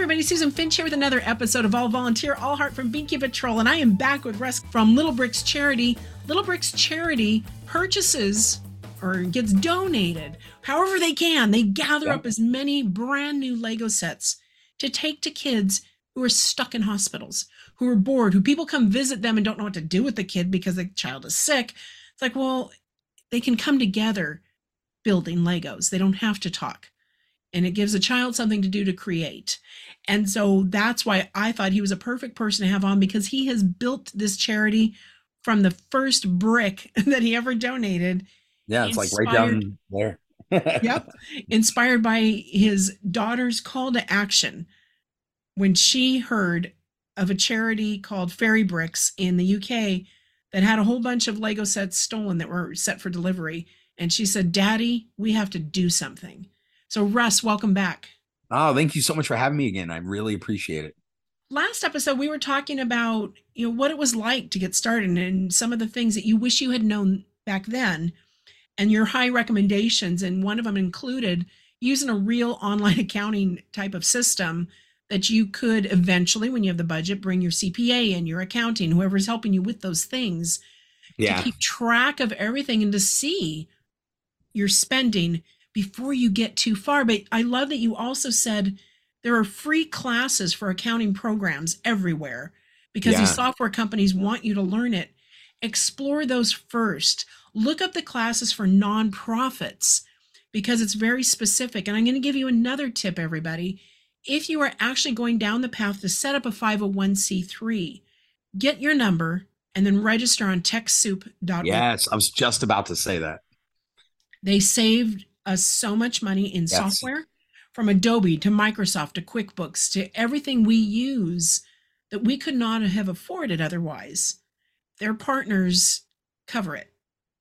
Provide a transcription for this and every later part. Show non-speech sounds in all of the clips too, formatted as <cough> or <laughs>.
everybody, Susan Finch here with another episode of All Volunteer, All Heart from Binky Patrol, and I am back with Russ from Little Bricks Charity. Little Bricks Charity purchases or gets donated however they can. They gather Yeah. up as many brand new Lego sets to take to kids who are stuck in hospitals, who are bored, who people come visit them and don't know what to do with the kid because the child is sick. It's like, well, they can come together building Legos. They don't have to talk. And it gives a child something to do to create. And so that's why I thought he was a perfect person to have on because he has built this charity from the first brick <laughs> that he ever donated. Yeah, it's like right down there. <laughs> Yep. Inspired by his daughter's call to action when she heard of a charity called Fairy Bricks in the UK that had a whole bunch of Lego sets stolen that were set for delivery. And she said, Daddy, we have to do something. So, Russ, welcome back. Oh, thank you so much for having me again. I really appreciate it. last episode we were talking about you know what it was like to get started and some of the things that you wish you had known back then and your high recommendations and one of them included using a real online <laughs> accounting type of system that you could eventually when you have the budget bring your cpa and your accounting whoever's helping you with those things Yeah. to keep track of everything and to see your spending before you get too far. But I love that you also said there are free classes for accounting programs everywhere because these software companies want you to learn it. Explore those first. Look up the classes for nonprofits because it's very specific. And I'm going to give you another tip, everybody. If you are actually going down the path to set up a 501c3, get your number and then register on TechSoup.org. Yes, I was just about to say that. They saved us so much money in Yes. software from Adobe to Microsoft to QuickBooks to everything we use that we could not have afforded otherwise. Their partners cover it.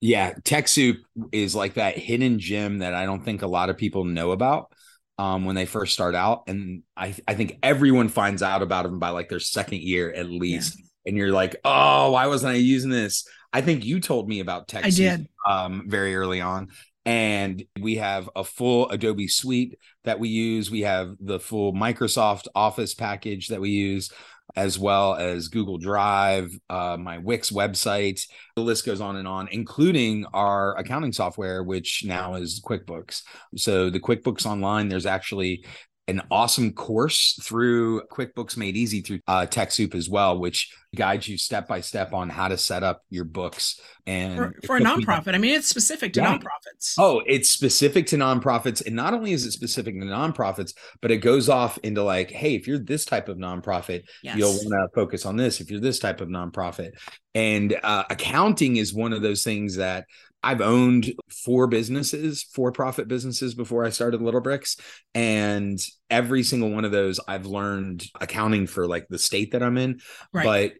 Yeah, TechSoup is like that hidden gem that I don't think a lot of people know about um, when they first start out, and I I think everyone finds out about them by like their second year at least. And you're like, oh, why wasn't I using this? I think you told me about TechSoup I did. um, very early on. And we have a full Adobe suite that we use. We have the full Microsoft Office package that we use, as well as Google Drive, uh, my Wix website. The list goes on and on, including our accounting software, which now is QuickBooks. So the QuickBooks Online, there's actually an awesome course through QuickBooks Made Easy through uh, TechSoup as well, which guides you step by step on how to set up your books. And For, for a nonprofit. I mean, it's specific to Yeah. nonprofits. Oh, it's specific to nonprofits. And not only is it specific to nonprofits, but it goes off into like, hey, if you're this type of nonprofit, yes. you'll want to focus on this. If you're this type of nonprofit, and uh, accounting is one of those things that I've owned four businesses, for profit businesses before I started Little Bricks. And every single one of those, I've learned accounting for like the state that I'm in. right. But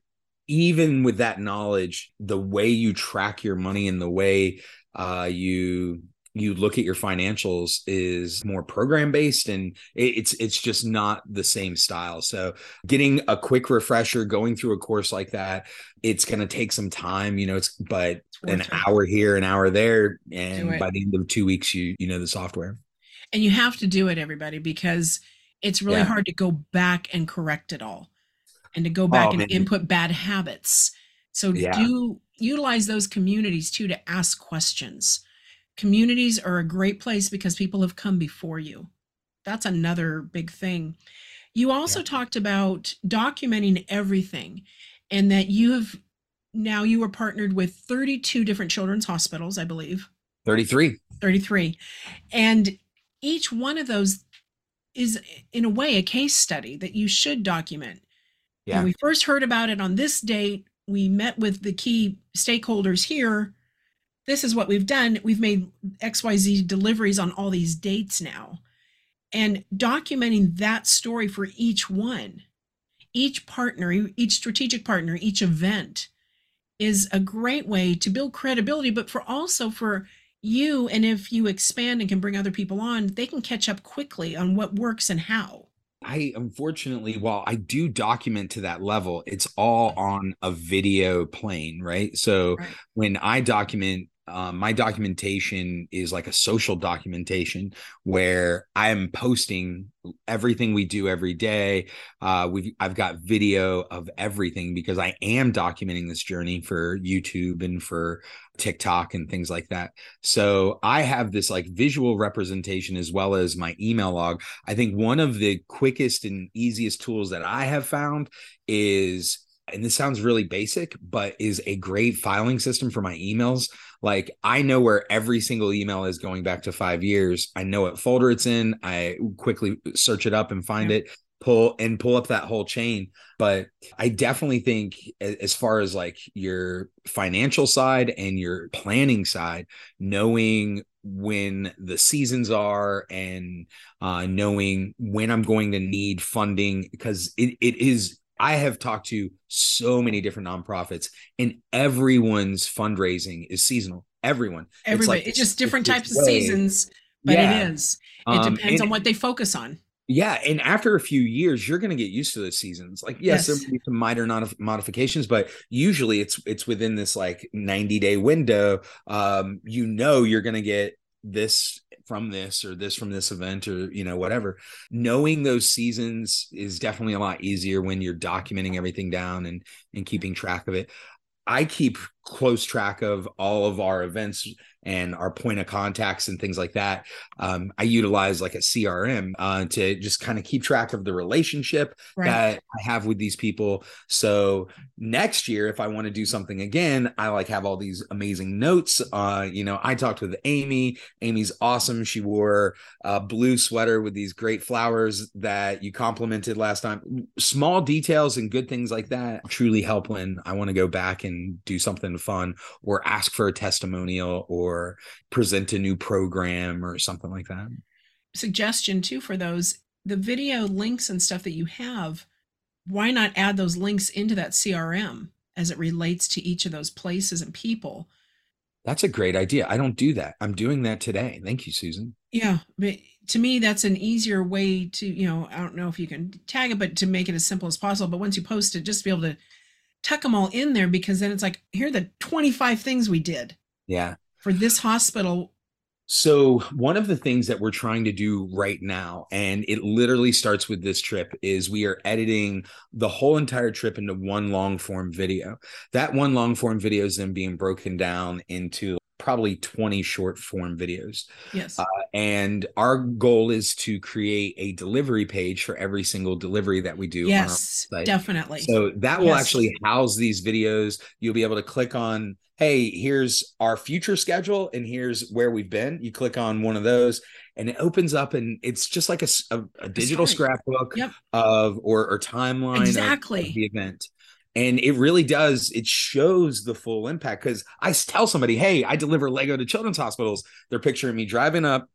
even with that knowledge, the way you track your money and the way uh, you you look at your financials is more program based and it's it's just not the same style so getting a quick refresher going through a course like that it's going to take some time you know it's but an it. hour here an hour there and by the end of two weeks you you know the software And you have to do it, everybody, because it's really Yeah. hard to go back and correct it all and to go oh, back Oh, and man. input bad habits. So Yeah. do utilize those communities too to ask questions. Communities are a great place because people have come before you. That's another big thing. You also Yeah. talked about documenting everything and that you have now you are partnered with 32 different children's hospitals, I believe. 33 33 and each one of those is in a way a case study that you should document. Yeah. we first heard about it on this date we met with the key stakeholders here. This is what we've done. We've made xyz deliveries on all these dates now. And documenting that story for each one each partner each strategic partner each event is a great way to build credibility but for also for you and if you expand and can bring other people on they can catch up quickly on what works and how I unfortunately, while I do document to that level, it's all on a video plane, right? So Right. when I document um, my documentation is like a social documentation where I am posting everything we do every day. Uh, we've I've got video of everything because I am documenting this journey for YouTube and for TikTok and things like that. So I have this like visual representation as well as my email log. I think one of the quickest and easiest tools that I have found is and this sounds really basic, but is a great filing system for my emails. Like I know where every single email is going back to five years. I know what folder it's in. I quickly search it up and find yeah. it, pull and pull up that whole chain. But I definitely think as far as like your financial side and your planning side, knowing when the seasons are and uh, knowing when I'm going to need funding because it, it is I have talked to so many different nonprofits, and everyone's fundraising is seasonal. Everyone, everybody, it's, like, it's just different it's types of seasons, but yeah. it is. It um, depends on what they focus on. Yeah, and after a few years, you're going to get used to those seasons. Like, yes, yes. there will be some minor non- modifications, but usually it's it's within this like 90 day window. Um, you know, you're going to get this from this or this from this event or you know whatever. Knowing those seasons is definitely a lot easier when you're documenting everything down and and keeping track of it. I keep close track of all of our events and our point of contacts and things like that. Um, I utilize like a CRM uh, to just kind of keep track of the relationship right. that I have with these people. So next year, if I want to do something again, I like have all these amazing notes. Uh, you know, I talked with Amy. Amy's awesome. She wore a blue sweater with these great flowers that you complimented last time. Small details and good things like that truly help when I want to go back and do something fun or ask for a testimonial or present a new program or something like that. Suggestion too for those the video links and stuff that you have, why not add those links into that CRM as it relates to each of those places and people? That's a great idea. I don't do that. I'm doing that today. Thank you, Susan. Yeah, but to me, that's an easier way to, you know, I don't know if you can tag it, but to make it as simple as possible. But once you post it, just be able to tuck them all in there because then it's like, here are the 25 things we did. Yeah. For this hospital. So, one of the things that we're trying to do right now, and it literally starts with this trip, is we are editing the whole entire trip into one long form video. That one long form video is then being broken down into probably 20 short form videos. Yes. Uh, and our goal is to create a delivery page for every single delivery that we do. Yes, definitely. So that will yes. actually house these videos. You'll be able to click on, hey, here's our future schedule and here's where we've been. You click on one of those and it opens up and it's just like a, a, a digital scrapbook yep. of or, or timeline exactly. Of, of the event and it really does it shows the full impact because i tell somebody hey i deliver lego to children's hospitals. They're picturing me driving up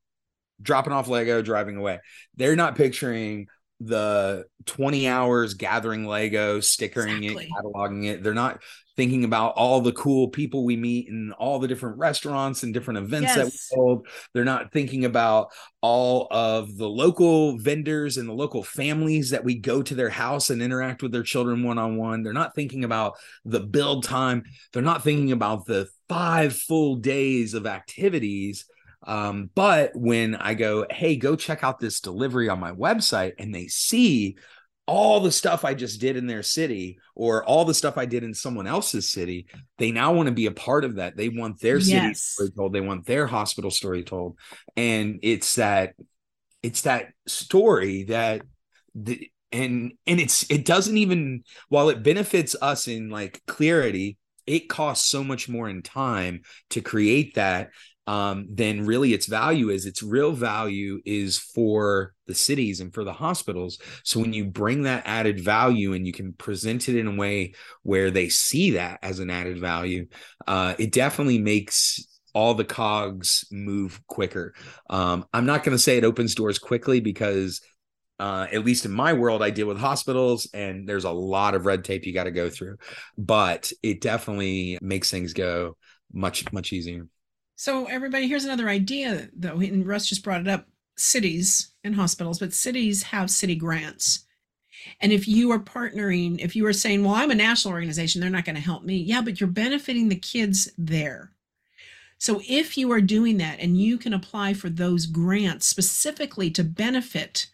dropping off lego driving away. They're not picturing the 20 hours gathering lego stickering exactly. it cataloging it. They're not thinking about all the cool people we meet and all the different restaurants and different events yes. that we hold. They're not thinking about all of the local vendors and the local families that we go to their house and interact with their children one on one. They're not thinking about the build time. They're not thinking about the five full days of activities. Um, but when I go, hey, go check out this delivery on my website, and they see all the stuff I just did in their city or all the stuff I did in someone else's city, they now want to be a part of that. They want their city yes. story told. They want their hospital story told. And it's that it's that story that the and and it's it doesn't even while it benefits us in like clarity, it costs so much more in time to create that um, then really its value is its real value is for the cities and for the hospitals. So when you bring that added value and you can present it in a way where they see that as an added value, uh, it definitely makes all the cogs move quicker. Um, I'm not going to say it opens doors quickly because uh, at least in my world, I deal with hospitals and there's a lot of red tape you got to go through, but it definitely makes things go much, much easier. So, everybody, here's another idea, though, and Russ just brought it up cities and hospitals, but cities have city grants. And if you are partnering, if you are saying, well, I'm a national organization, they're not going to help me. Yeah, but you're benefiting the kids there. So if you are doing that and you can apply for those grants specifically to benefit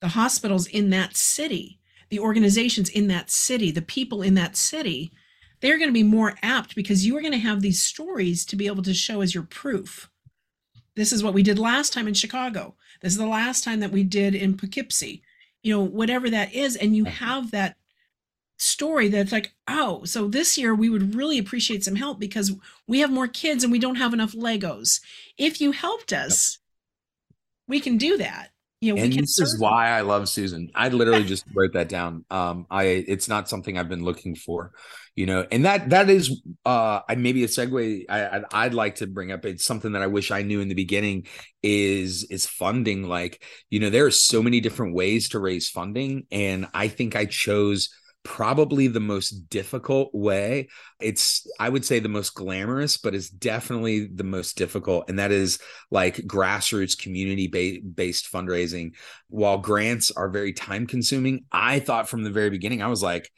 the hospitals in that city, the organizations in that city, the people in that city, they're going to be more apt because you are going to have these stories to be able to show as your proof. This is what we did last time in Chicago. This is the last time that we did in Poughkeepsie. You know, whatever that is, and you mm-hmm. have that story that's like, oh, so this year we would really appreciate some help because we have more kids and we don't have enough Legos. If you helped us, we can do that. You know, and this is them. why I love Susan. I literally just <laughs> wrote that down. Um, I it's not something I've been looking for, you know, and that that is uh I maybe a segue I I'd like to bring up. It's something that I wish I knew in the beginning is is funding. Like, you know, there are so many different ways to raise funding, and I think I chose probably the most difficult way. It's, I would say, the most glamorous, but it's definitely the most difficult. And that is like grassroots community ba- based fundraising. While grants are very time consuming, I thought from the very beginning, I was like,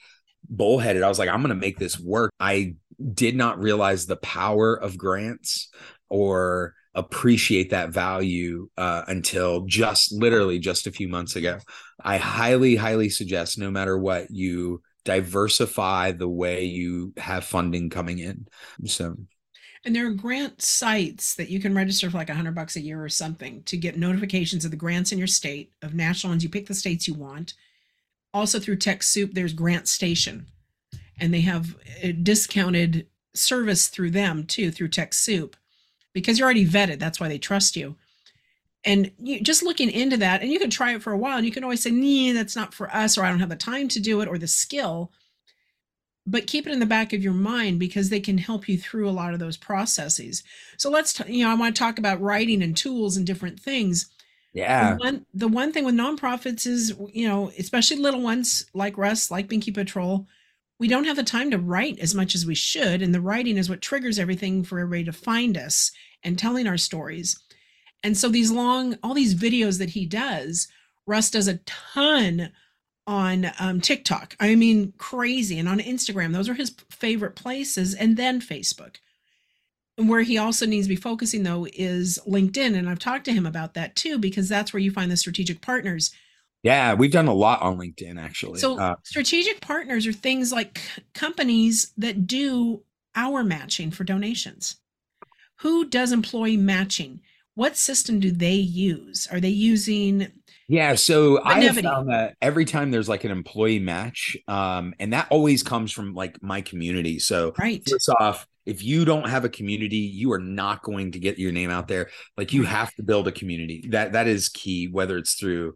bullheaded. I was like, I'm going to make this work. I did not realize the power of grants or appreciate that value uh, until just literally just a few months ago. I highly, highly suggest no matter what, you diversify the way you have funding coming in. So, and there are grant sites that you can register for like a hundred bucks a year or something to get notifications of the grants in your state, of national ones. You pick the states you want. Also through TechSoup, there's Grant Station, and they have a discounted service through them too, through TechSoup because you're already vetted. That's why they trust you. And you just looking into that, and you can try it for a while, and you can always say, "Nee, that's not for us," or "I don't have the time to do it," or the skill. But keep it in the back of your mind because they can help you through a lot of those processes. So let's, t- you know, I want to talk about writing and tools and different things. Yeah. The one, the one thing with nonprofits is, you know, especially little ones like Russ, like Binky Patrol, we don't have the time to write as much as we should. And the writing is what triggers everything for everybody to find us and telling our stories. And so these long, all these videos that he does, Russ does a ton on um, TikTok. I mean, crazy. And on Instagram, those are his favorite places. And then Facebook. And where he also needs to be focusing, though, is LinkedIn. And I've talked to him about that too, because that's where you find the strategic partners yeah, we've done a lot on LinkedIn actually. So, uh, strategic partners are things like c- companies that do our matching for donations. Who does employee matching? What system do they use? Are they using yeah, so I have found that every time there's like an employee match, um, and that always comes from like my community. So right. first off, if you don't have a community, you are not going to get your name out there. Like you have to build a community. That that is key, whether it's through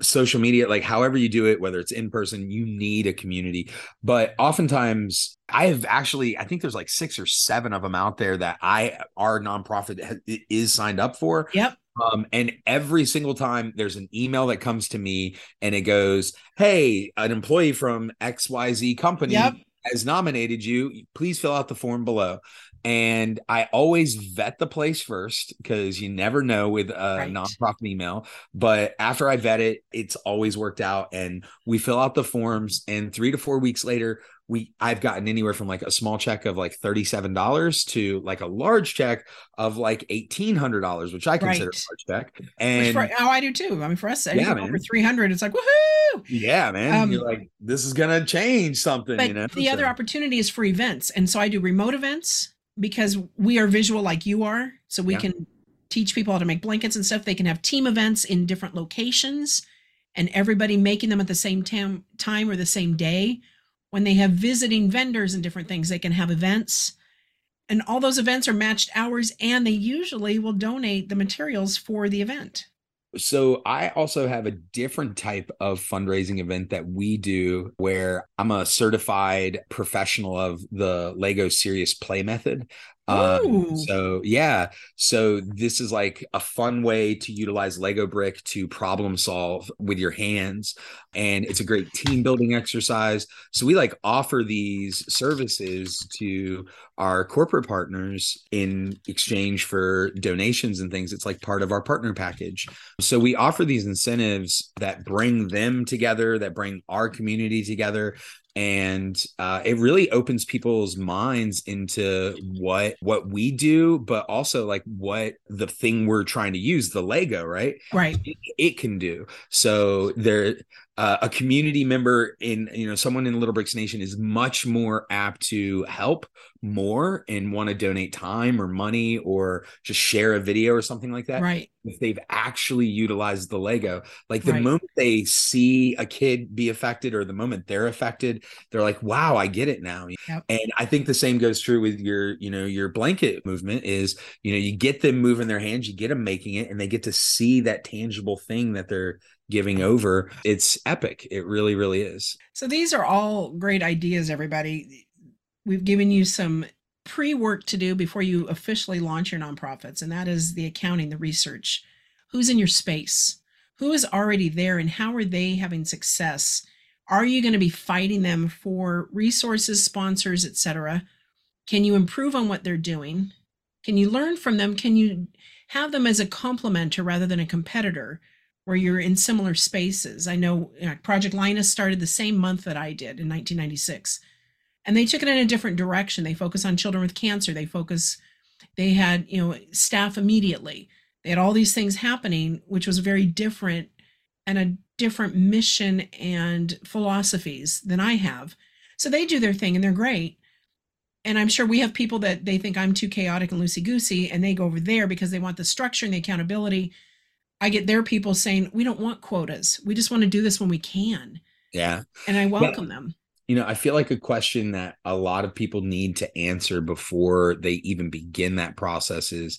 social media like however you do it whether it's in person you need a community. But oftentimes i have actually i think there's like six or seven of them out there that i our nonprofit is signed up for. Yep. Um, and every single time there's an email that comes to me and it goes hey an employee from xyz company yep. has nominated you. Please fill out the form below and I always vet the place first because you never know with a right. nonprofit email. But after I vet it, it's always worked out. And we fill out the forms, and three to four weeks later, we I've gotten anywhere from like a small check of like $37 to like a large check of like $1,800, which I consider right. a large check. And for, oh, I do too. I mean, for us, yeah, over 300, it's like, woohoo. Yeah, man. Um, You're like, this is going to change something, but you know? The so. other opportunity is for events. And so I do remote events because we are visual like you are, so we yeah. can teach people how to make blankets and stuff. They can have team events in different locations and everybody making them at the same tam- time or the same day. When they have visiting vendors and different things, they can have events. And all those events are matched hours, and they usually will donate the materials for the event. So I also have a different type of fundraising event that we do where I'm a certified professional of the Lego serious play method. Um, so yeah, so this is like a fun way to utilize Lego brick to problem solve with your hands, and it's a great team building exercise. So we like offer these services to our corporate partners in exchange for donations and things. It's like part of our partner package. So we offer these incentives that bring them together, that bring our community together, and uh, it really opens people's minds into what what we do but also like what the thing we're trying to use the lego right? Right. It, it can do. So there uh, a community member in you know someone in little bricks nation is much more apt to help more and want to donate time or money or just share a video or something like that right if they've actually utilized the lego like the Right. moment they see a kid be affected or the moment they're affected they're like wow i get it now Yep. and i think the same goes true with your you know your blanket movement is you know you get them moving their hands you get them making it and they get to see that tangible thing that they're giving over it's epic it really really is So these are all great ideas, everybody. We've given you some pre work to do before you officially launch your nonprofits, and that is the accounting, the research. Who's in your space? Who is already there, and how are they having success? Are you going to be fighting them for resources, sponsors, etc.? Can you improve on what they're doing? Can you learn from them? Can you have them as a complementer rather than a competitor? Where you're in similar spaces. I know you know, Project Linus started the same month that I did in 1996, and they took it in a different direction. They focus on children with cancer. They focus, they had you know staff immediately. They had all these things happening, which was very different and a different mission and philosophies than I have. So they do their thing and they're great. And I'm sure we have people that they think I'm too chaotic and loosey goosey, and they go over there because they want the structure and the accountability. I get their people saying, we don't want quotas. We just want to do this when we can. yeah And I welcome them. you know i feel like a question that a lot of people need to answer before they even begin that process is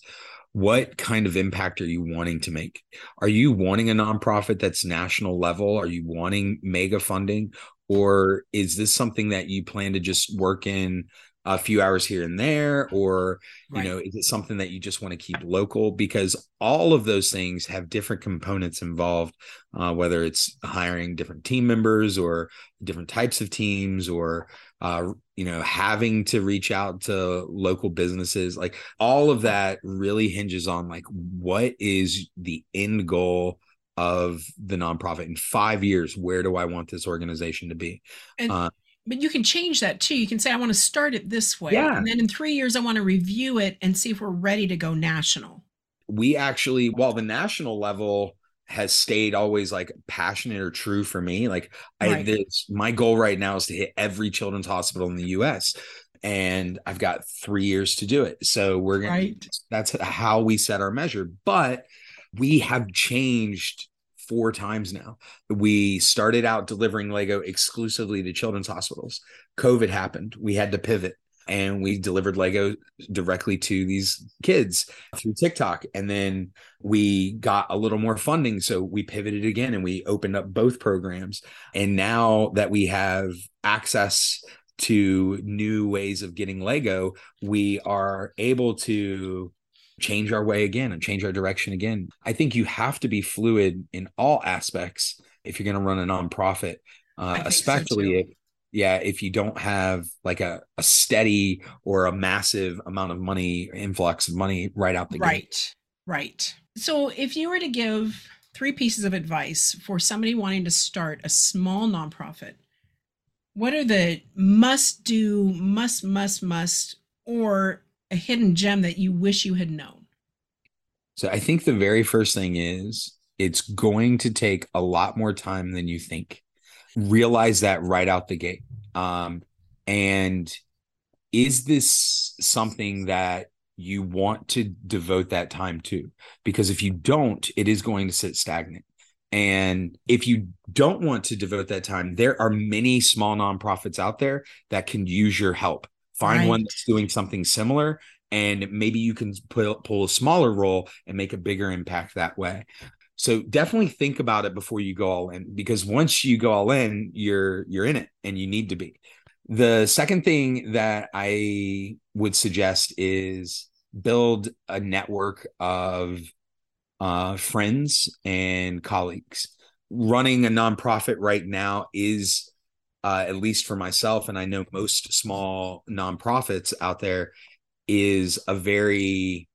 what kind of impact are you wanting to make are you wanting a nonprofit that's national level are you wanting mega funding or is this something that you plan to just work in a few hours here and there or you Right. know is it something that you just want to keep local? Because all of those things have different components involved uh, whether it's hiring different team members or different types of teams or uh, you know having to reach out to local businesses like all of that really hinges on like what is the end goal of the nonprofit in five years? Where do i want this organization to be? And Uh, but you can change that too. You can say, I want to start it this way. Yeah. And then in three years, I want to review it and see if we're ready to go national. we actually while the national level has stayed always like passionate or true for me like i Right. this my goal right now is to hit every children's hospital in the us and i've got three years to do it so we're gonna Right. that's how we set our measure but we have changed four times now. We started out delivering lego exclusively to children's hospitals. Covid happened. We had to pivot and we delivered lego directly to these kids through tiktok. And then we got a little more funding so we pivoted again and we opened up both programs. And now that we have access to new ways of getting lego we are able to change our way again and change our direction again. I think you have to be fluid in all aspects if you're going to run a nonprofit, uh, think so, especially if yeah, if you don't have like a, a steady or a massive amount of money influx of money right out the gate. Right. Right. So if you were to give three pieces of advice for somebody wanting to start a small nonprofit, what are the must do, must, must, must, or a hidden gem that you wish you had known? So I think the very first thing is it's going to take a lot more time than you think. Realize that right out the gate. Um, and is this something that you want to devote that time to? Because if you don't, it is going to sit stagnant. And if you don't want to devote that time, there are many small nonprofits out there that can use your help. Find one that's doing something similar and maybe you can pull, pull a smaller role and make a bigger impact that way. So definitely think about it before you go all in because once you go all in you're you're in it and you need to be. The second thing that i would suggest is build a network of uh, friends and colleagues. Running a nonprofit right now is uh, at least for myself and i know most small nonprofits out there is a very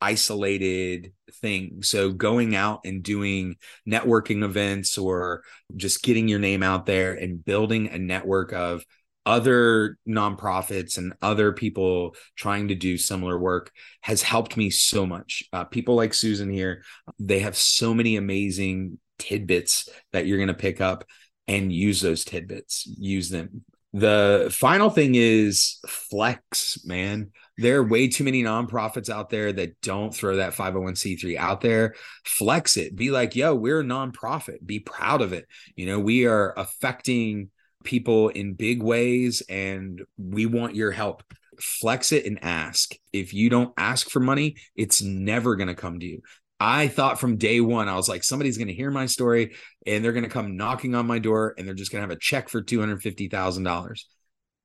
isolated thing. So going out and doing networking events or just getting your name out there and building a network of other nonprofits and other people trying to do similar work has helped me so much. Uh, people like Susan here, they have so many amazing tidbits that you're going to pick up and use those tidbits, use them. The final thing is flex, man. There are way too many nonprofits out there that don't throw that 501c3 out there. Flex it. Be like, yo, we're a nonprofit. Be proud of it. You know, we are affecting people in big ways and we want your help. Flex it and ask. If you don't ask for money, it's never going to come to you. I thought from day one, I was like, somebody's going to hear my story and they're going to come knocking on my door and they're just going to have a check for $250,000.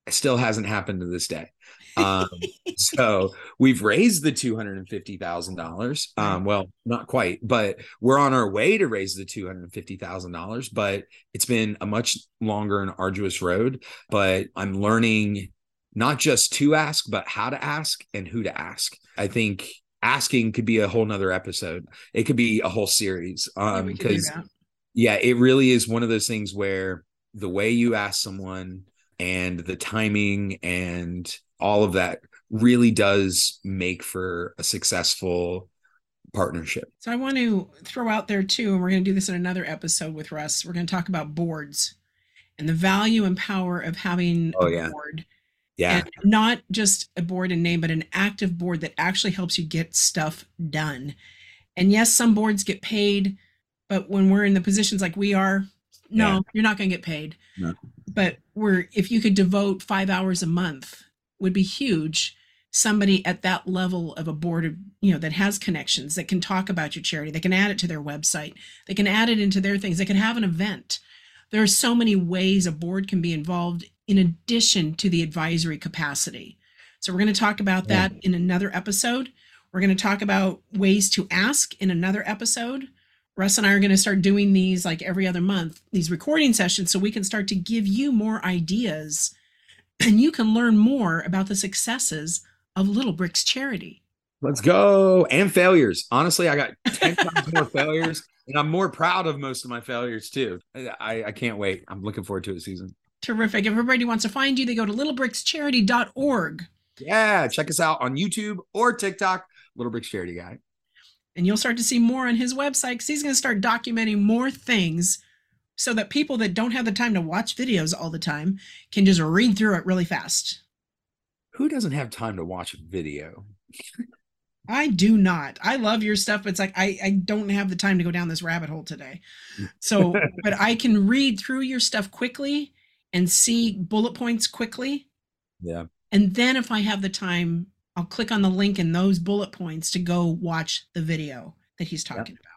It still hasn't happened to this day. Um, <laughs> so we've raised the $250,000. Um, well, not quite, but we're on our way to raise the $250,000. But it's been a much longer and arduous road. But I'm learning not just to ask, but how to ask and who to ask. I think asking could be a whole nother episode. It could be a whole series. Um, because yeah, it really is one of those things where the way you ask someone and the timing and all of that really does make for a successful partnership. So I want to throw out there too, and we're going to do this in another episode with Russ. We're going to talk about boards and the value and power of having oh, a yeah. board. Yeah. And not just a board in name, but an active board that actually helps you get stuff done. And yes, some boards get paid, but when we're in the positions like we are, no, Yeah. you're not going to get paid. No. But we're if you could devote five hours a month would be huge. Somebody at that level of a board of you know that has connections that can talk about your charity, they can add it to their website, they can add it into their things, they can have an event. There are so many ways a board can be involved in addition to the advisory capacity. So we're going to talk about that in another episode. We're going to talk about ways to ask in another episode. Russ and I are going to start doing these like every other month, these recording sessions, so we can start to give you more ideas and you can learn more about the successes of Little Bricks Charity. Let's go. And failures. Honestly, I got 10 times more <laughs> failures. And I'm more proud of most of my failures too. I, I can't wait. I'm looking forward to it, season. Terrific. If everybody wants to find you, they go to littlebrickscharity.org Yeah. Check us out on YouTube or TikTok, Little Bricks Charity Guy. and you'll start to see more on his website because he's going to start documenting more things so that people that don't have the time to watch videos all the time can just read through it really fast. Who doesn't have time to watch a video? <laughs> I do not. I love your stuff, but it's like I, I don't have the time to go down this rabbit hole today. So, <laughs> but I can read through your stuff quickly and see bullet points quickly. Yeah. And then if I have the time, I'll click on the link in those bullet points to go watch the video that he's talking about.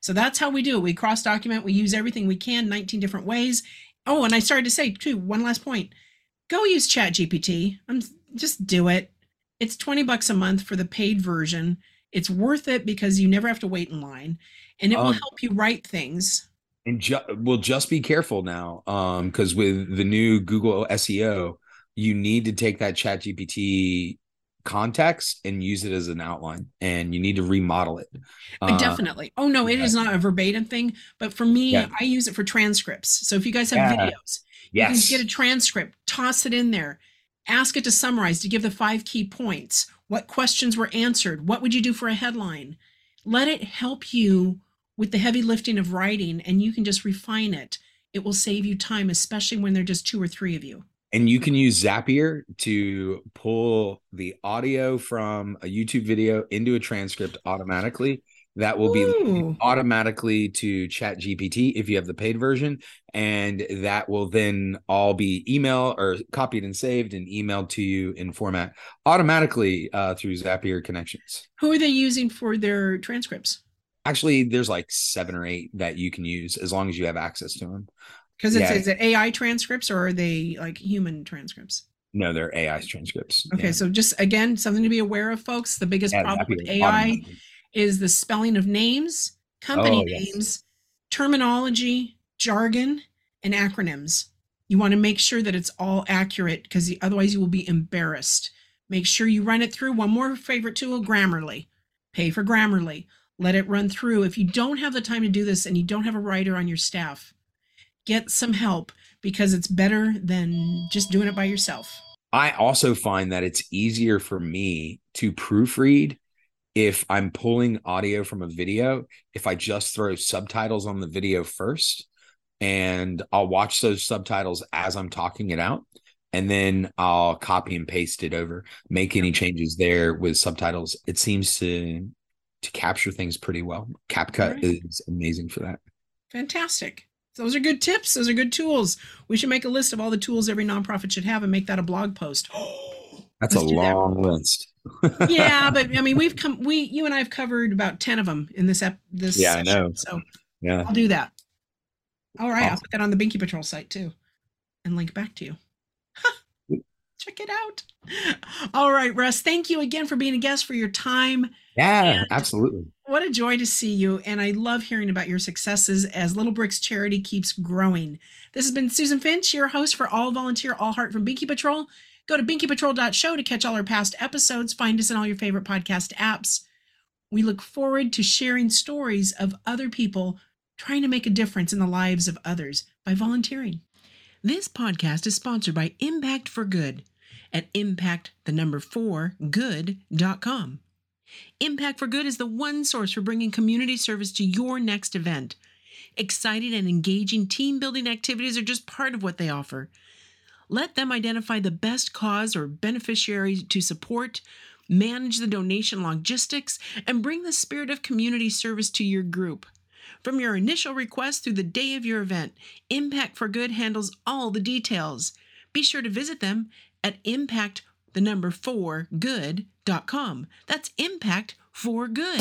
So that's how we do it. We cross document, we use everything we can, 19 different ways. Oh, and I started to say too, one last point. Go use Chat GPT. I'm just do it. It's 20 bucks a month for the paid version. It's worth it because you never have to wait in line and it will Um, help you write things. And ju- we'll just be careful now. Um, because with the new Google SEO, you need to take that chat GPT context and use it as an outline and you need to remodel it. Uh, Uh, Definitely. Oh no, it yeah. is not a verbatim thing, but for me, Yeah. I use it for transcripts. So if you guys have Yeah. videos, you Yes. can get a transcript, toss it in there, ask it to summarize, to give the five key points. What questions were answered? What would you do for a headline? Let it help you with the heavy lifting of writing, and you can just refine it. It will save you time, especially when there are just two or three of you. and you can use Zapier to pull the audio from a YouTube video into a transcript automatically. That will be automatically to Chat GPT if you have the paid version, and that will then all be email or copied and saved and emailed to you in format automatically uh, through Zapier connections. Who are they using for their transcripts? Actually, there's like seven or eight that you can use as long as you have access to them. Because it's Yeah. is it AI transcripts or are they like human transcripts? No, they're AI transcripts. Okay, Yeah. so just again, something to be aware of, folks. The biggest Yeah, problem with AI. Is the spelling of names, company Oh, yes. names, terminology, jargon, and acronyms. You want to make sure that it's all accurate because otherwise you will be embarrassed. Make sure you run it through one more favorite tool, Grammarly. pay for Grammarly, let it run through. If you don't have the time to do this and you don't have a writer on your staff, get some help because it's better than just doing it by yourself. I also find that it's easier for me to proofread if I'm pulling audio from a video, if I just throw subtitles on the video first and I'll watch those subtitles as I'm talking it out and then I'll copy and paste it over, make any changes there with subtitles. It seems to to capture things pretty well. CapCut right. is amazing for that. Fantastic. Those are good tips. Those are good tools. We should make a list of all the tools every nonprofit should have and make that a blog post. <gasps> Oh, That's a long that. list. <laughs> yeah, but I mean, we've come. We, you and I have covered about ten of them in this ep. This yeah, session, I know. So yeah, I'll do that. All right, awesome. I'll put that on the Binky Patrol site too, and link back to you. <laughs> Check it out. All right, Russ. Thank you again for being a guest for your time. Yeah, and absolutely. What a joy to see you. And I love hearing about your successes as Little Bricks Charity keeps growing. This has been Susan Finch, your host for All Volunteer, All Heart from Binky Patrol. Go to binkypatrol.show to catch all our past episodes. Find us in all your favorite podcast apps. We look forward to sharing stories of other people trying to make a difference in the lives of others by volunteering. This podcast is sponsored by Impact for Good at impact the number 4 good.com. Impact for Good is the one source for bringing community service to your next event. Exciting and engaging team building activities are just part of what they offer. Let them identify the best cause or beneficiary to support, manage the donation logistics, and bring the spirit of community service to your group. From your initial request through the day of your event, Impact for Good handles all the details. Be sure to visit them at impact the number 4 good.com. That's impact for good.